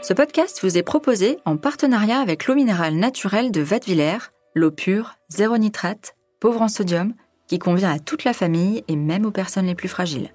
Ce podcast vous est proposé en partenariat avec l'eau minérale naturelle de Vatviller, l'eau pure, zéro nitrate, pauvre en sodium, qui convient à toute la famille et même aux personnes les plus fragiles.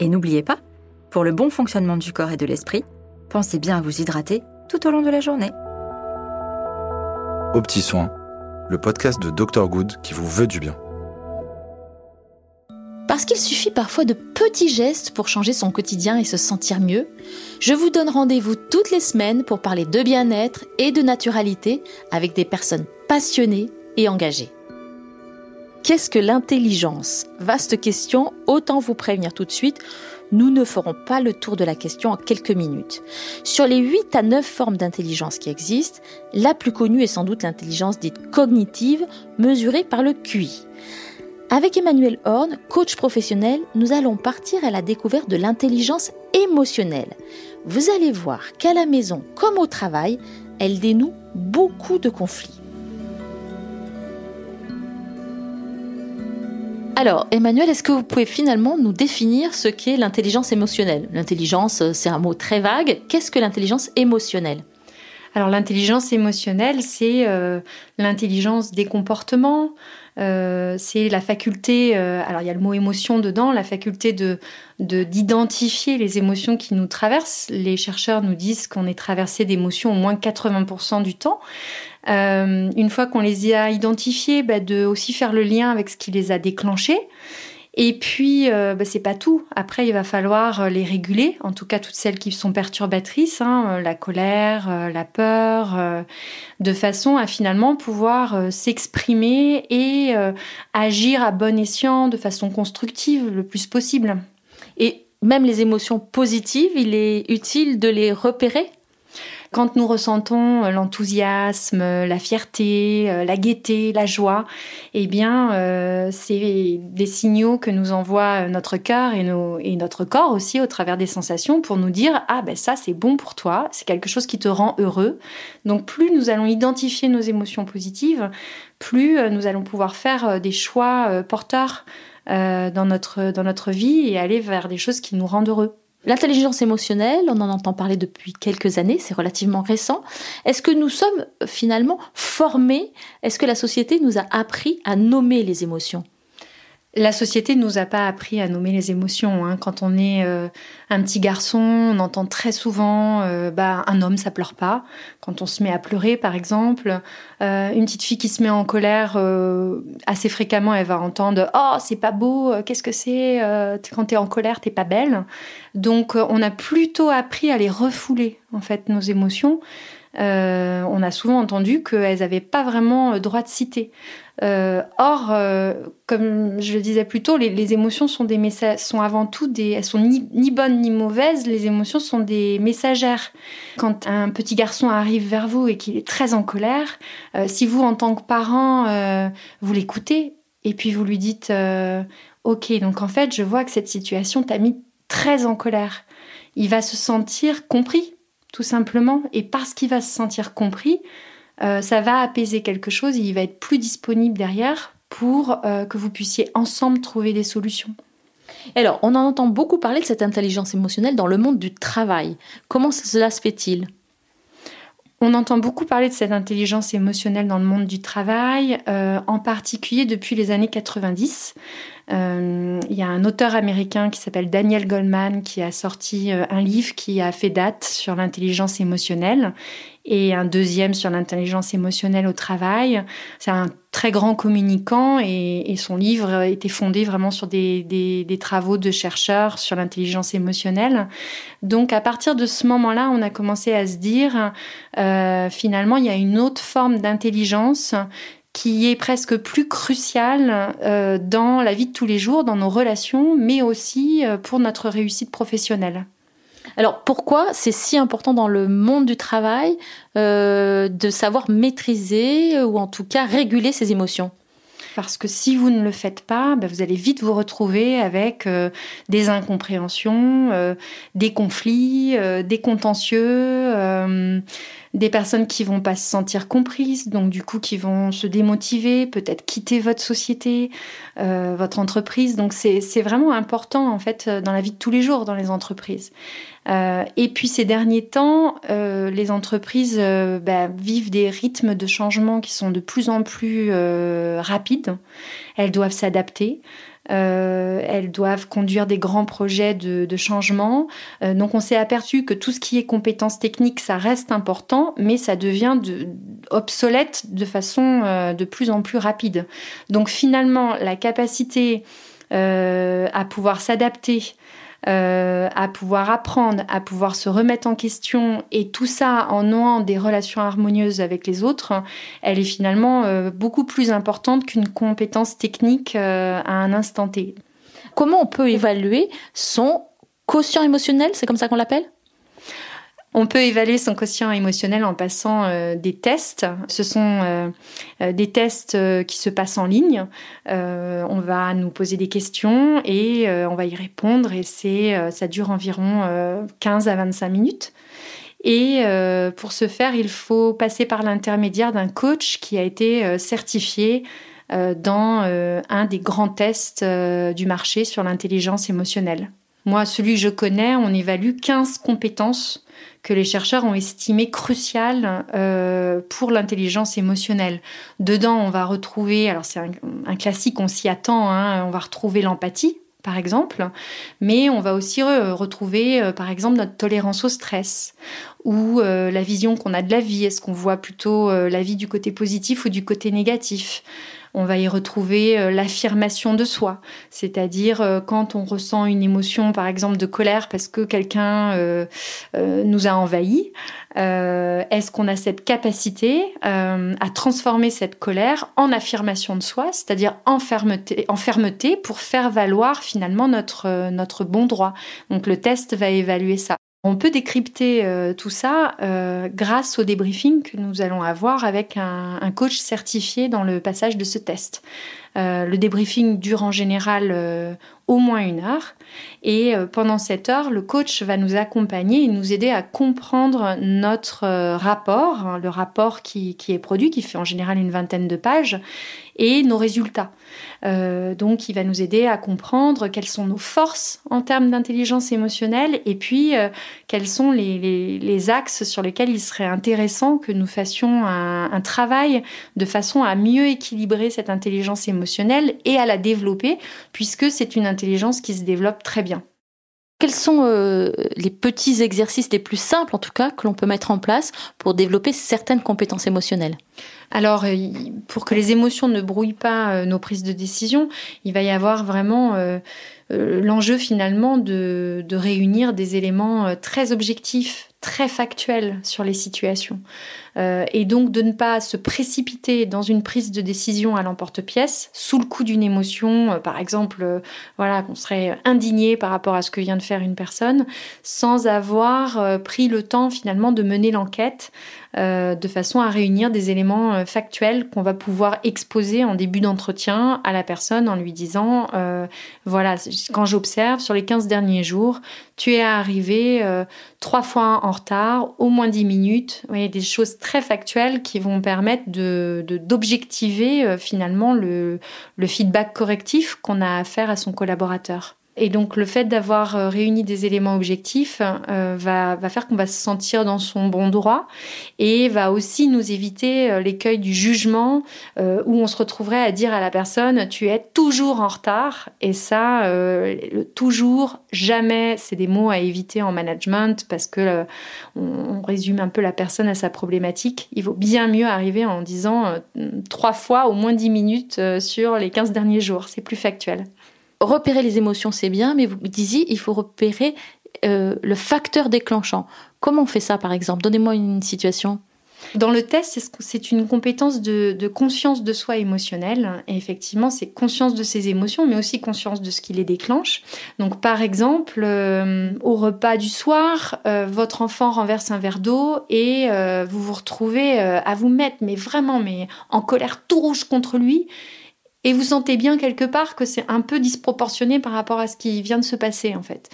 Et n'oubliez pas, pour le bon fonctionnement du corps et de l'esprit, pensez bien à vous hydrater tout au long de la journée. Au petit soin, le podcast de Dr Good qui vous veut du bien. Parce qu'il suffit parfois de petits gestes pour changer son quotidien et se sentir mieux, je vous donne rendez-vous toutes les semaines pour parler de bien-être et de naturalité avec des personnes passionnées et engagées. Qu'est-ce que l'intelligence? Vaste question, autant vous prévenir tout de suite, nous ne ferons pas le tour de la question en quelques minutes. Sur les 8 à 9 formes d'intelligence qui existent, la plus connue est sans doute l'intelligence dite cognitive, mesurée par le QI. Avec Emmanuel Horn, coach professionnel, nous allons partir à la découverte de l'intelligence émotionnelle. Vous allez voir qu'à la maison comme au travail, elle dénoue beaucoup de conflits. Alors, Emmanuel, est-ce que vous pouvez finalement nous définir ce qu'est l'intelligence émotionnelle? L'intelligence, euh, c'est un mot très vague. Qu'est-ce que l'intelligence émotionnelle? Alors l'intelligence émotionnelle, c'est euh, l'intelligence des comportements, euh, c'est la faculté, alors il y a le mot émotion dedans, la faculté de d'identifier les émotions qui nous traversent. Les chercheurs nous disent qu'on est traversé d'émotions au moins 80% du temps. Euh, une fois qu'on les a identifiés, bah, de aussi faire le lien avec ce qui les a déclenchés. Et puis, euh, bah, c'est pas tout. Après, il va falloir euh, les réguler, en tout cas toutes celles qui sont perturbatrices, hein, la colère, la peur, de façon à finalement pouvoir s'exprimer et agir à bon escient, de façon constructive, le plus possible. Et même les émotions positives, il est utile de les repérer quand nous ressentons euh, l'enthousiasme, euh, la fierté, euh, la gaieté, la joie, eh bien, c'est des signaux que nous envoie notre cœur et, notre corps aussi au travers des sensations pour nous dire ah ben ça c'est bon pour toi, c'est quelque chose qui te rend heureux. Donc plus nous allons identifier nos émotions positives, plus nous allons pouvoir faire des choix porteurs dans notre dans notre vie et aller vers des choses qui nous rendent heureux. L'intelligence émotionnelle, on en entend parler depuis quelques années, c'est relativement récent. Est-ce que nous sommes finalement formés? Est-ce que la société nous a appris à nommer les émotions? La société nous a pas appris à nommer les émotions. Hein. Quand on est euh, un petit garçon, on entend très souvent euh, bah, un homme, ça pleure pas. Quand on se met à pleurer, par exemple, euh, une petite fille qui se met en colère assez fréquemment, elle va entendre Oh, c'est pas beau, qu'est-ce que c'est Quand tu es en colère, t'es pas belle. Donc, on a plutôt appris à les refouler, en fait, nos émotions. on a souvent entendu qu'elles n'avaient pas vraiment droit de citer. Euh, or, euh, comme je le disais plus tôt, les, émotions sont des sont avant tout des, elles sont ni, bonnes ni mauvaises. Les émotions sont des messagères. Quand un petit garçon arrive vers vous et qu'il est très en colère, euh, si vous, en tant que parent, vous l'écoutez et puis vous lui dites, ok, donc en fait, je vois que cette situation t'a mis très en colère. Il va se sentir compris, tout simplement, et parce qu'il va se sentir compris, euh, ça va apaiser quelque chose et il va être plus disponible derrière pour euh, que vous puissiez ensemble trouver des solutions. Alors, on en entend beaucoup parler de cette intelligence émotionnelle dans le monde du travail. Comment cela se fait-il? On entend beaucoup parler de cette intelligence émotionnelle dans le monde du travail, euh, en particulier depuis les années 90. Euh, il y a un auteur américain qui s'appelle Daniel Goldman qui a sorti euh, un livre qui a fait date sur l'intelligence émotionnelle et un deuxième sur l'intelligence émotionnelle au travail. C'est un très grand communicant et, son livre était fondé vraiment sur des, travaux de chercheurs sur l'intelligence émotionnelle. Donc à partir de ce moment-là, on a commencé à se dire euh, finalement il y a une autre forme d'intelligence qui est presque plus crucial euh, dans la vie de tous les jours, dans nos relations, mais aussi euh, pour notre réussite professionnelle. Alors pourquoi c'est si important dans le monde du travail euh, de savoir maîtriser ou en tout cas réguler ses émotions? Parce que si vous ne le faites pas, ben, vous allez vite vous retrouver avec des incompréhensions, des conflits, des contentieux, des personnes qui vont pas se sentir comprises, donc du coup qui vont se démotiver, peut-être quitter votre société, euh, votre entreprise. Donc c'est vraiment important en fait dans la vie de tous les jours dans les entreprises. Euh, et puis ces derniers temps, euh, les entreprises euh, bah, vivent des rythmes de changement qui sont de plus en plus rapides. Elles doivent s'adapter. Elles doivent conduire des grands projets de, changement. Donc on s'est aperçu que tout ce qui est compétences techniques, ça reste important, mais ça devient de, obsolète de façon de plus en plus rapide. Donc finalement, la capacité à pouvoir s'adapter, euh, à pouvoir apprendre, à pouvoir se remettre en question, et tout ça en nouant des relations harmonieuses avec les autres, elle est finalement euh, beaucoup plus importante qu'une compétence technique euh, à un instant T. Comment on peut évaluer son quotient émotionnel, c'est comme ça qu'on l'appelle? On peut évaluer son quotient émotionnel en passant euh, des tests. Ce sont euh, euh, des tests qui se passent en ligne. on va nous poser des questions et on va y répondre et ça dure environ 15 à 25 minutes. Et pour ce faire, il faut passer par l'intermédiaire d'un coach qui a été certifié dans un des grands tests du marché sur l'intelligence émotionnelle. Moi, celui que je connais, on évalue 15 compétences que les chercheurs ont estimé crucial euh, pour l'intelligence émotionnelle. Dedans, on va retrouver, alors c'est un, classique, on s'y attend, hein, on va retrouver l'empathie, par exemple, mais on va aussi retrouver, euh, par exemple, notre tolérance au stress ou euh, la vision qu'on a de la vie. Est-ce qu'on voit plutôt la vie du côté positif ou du côté négatif? On va y retrouver euh, l'affirmation de soi, c'est-à-dire euh, quand on ressent une émotion, par exemple, de colère parce que quelqu'un euh, nous a envahi, est-ce qu'on a cette capacité à transformer cette colère en affirmation de soi, c'est-à-dire en fermeté, en fermeté pour faire valoir finalement notre, notre bon droit? Donc le test va évaluer ça. On peut décrypter euh, tout ça euh, grâce au débriefing que nous allons avoir avec un, un, coach certifié dans le passage de ce test. Euh, le débriefing dure en général euh, au moins une heure. Et euh, pendant cette heure, le coach va nous accompagner et nous aider à comprendre notre rapport, hein, le rapport qui, qui, est produit, qui fait en général une vingtaine de pages, et nos résultats. Donc, il va nous aider à comprendre quelles sont nos forces en termes d'intelligence émotionnelle et puis quels sont les, les, axes sur lesquels il serait intéressant que nous fassions un travail de façon à mieux équilibrer cette intelligence émotionnelle et à la développer, puisque c'est une intelligence qui se développe très bien. Quels sont euh, les petits exercices les plus simples, en tout cas, que l'on peut mettre en place pour développer certaines compétences émotionnelles? Alors, euh, pour que les émotions ne brouillent pas euh, nos prises de décision, il va y avoir vraiment l'enjeu finalement de, réunir des éléments très objectifs, très factuels sur les situations. Euh, et donc de ne pas se précipiter dans une prise de décision à l'emporte-pièce sous le coup d'une émotion, euh, par exemple, euh, voilà, qu'on serait indigné par rapport à ce que vient de faire une personne, sans avoir pris le temps finalement de mener l'enquête de façon à réunir des éléments factuels qu'on va pouvoir exposer en début d'entretien à la personne en lui disant, voilà, quand j'observe sur les 15 derniers jours, tu es arrivé trois fois en retard, au moins 10 minutes, vous voyez, des choses très factuels qui vont permettre de d'objectiver euh, finalement le, le feedback correctif qu'on a à faire à son collaborateur. Et donc le fait d'avoir euh, réuni des éléments objectifs euh, va, faire qu'on va se sentir dans son bon droit et va aussi nous éviter euh, l'écueil du jugement où on se retrouverait à dire à la personne tu es toujours en retard et ça le toujours jamais c'est des mots à éviter en management parce que euh, on, on, résume un peu la personne à sa problématique. Il vaut bien mieux arriver en disant trois fois au moins dix minutes sur les 15 derniers jours. C'est plus factuel repérer les émotions, c'est bien, mais vous disiez, il faut repérer euh, le facteur déclenchant. Comment on fait ça, par exemple? Donnez-moi une situation. Dans le test, c'est une compétence de, conscience de soi émotionnelle. Et effectivement, c'est conscience de ses émotions, mais aussi conscience de ce qui les déclenche. Donc, par exemple, euh, au repas du soir, euh, votre enfant renverse un verre d'eau et vous vous retrouvez à vous mettre, mais vraiment, mais en colère tout rouge contre lui et vous sentez bien quelque part que c'est un peu disproportionné par rapport à ce qui vient de se passer en fait.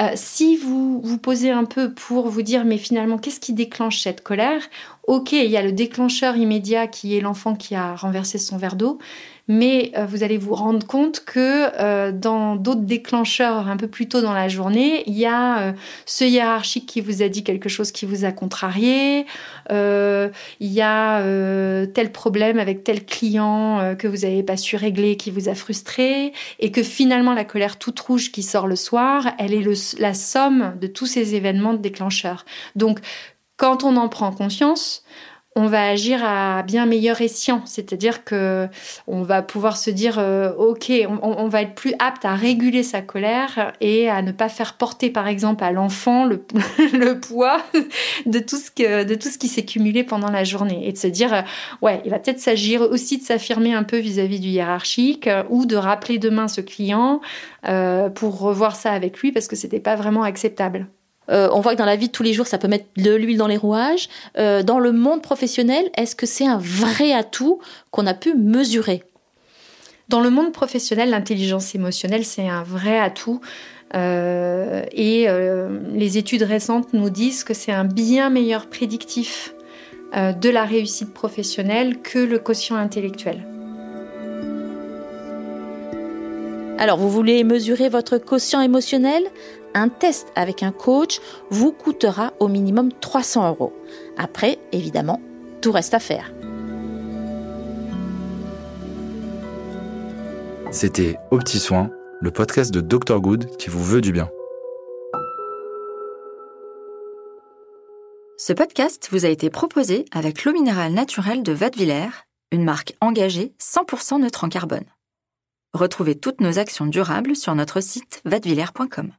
Euh, si vous vous posez un peu pour vous dire, mais finalement, qu'est-ce qui déclenche cette colère? Ok, il y a le déclencheur immédiat qui est l'enfant qui a renversé son verre d'eau, mais euh, vous allez vous rendre compte que euh, dans d'autres déclencheurs un peu plus tôt dans la journée, il y a euh, ce hiérarchique qui vous a dit quelque chose qui vous a contrarié, il y a tel problème avec tel client que vous n'avez pas su régler qui vous a frustré, et que finalement la colère toute rouge qui sort le soir, elle est la somme de tous ces événements déclencheurs. Donc, quand on en prend conscience, on va agir à bien meilleur escient, c'est-à-dire que on va pouvoir se dire euh, ok, on, va être plus apte à réguler sa colère et à ne pas faire porter par exemple à l'enfant le, poids de tout ce qui s'est cumulé pendant la journée et de se dire euh, ouais, il va peut-être s'agir aussi de s'affirmer un peu vis-à-vis du hiérarchique euh, ou de rappeler demain ce client pour revoir ça avec lui parce que c'était pas vraiment acceptable. Euh, on voit que dans la vie de tous les jours, ça peut mettre de l'huile dans les rouages. Euh, dans le monde professionnel, est-ce que c'est un vrai atout qu'on a pu mesurer? Dans le monde professionnel, l'intelligence émotionnelle, c'est un vrai atout. Euh, et les études récentes nous disent que c'est un bien meilleur prédictif de la réussite professionnelle que le quotient intellectuel. Alors, vous voulez mesurer votre quotient émotionnel? Un test avec un coach vous coûtera au minimum 300 euros. Après, évidemment, tout reste à faire. C'était Au Petit Soin, le podcast de Dr Good qui vous veut du bien. Ce podcast vous a été proposé avec l'eau minérale naturelle de Vadevillers, une marque engagée 100% neutre en carbone. Retrouvez toutes nos actions durables sur notre site vadevillers.com.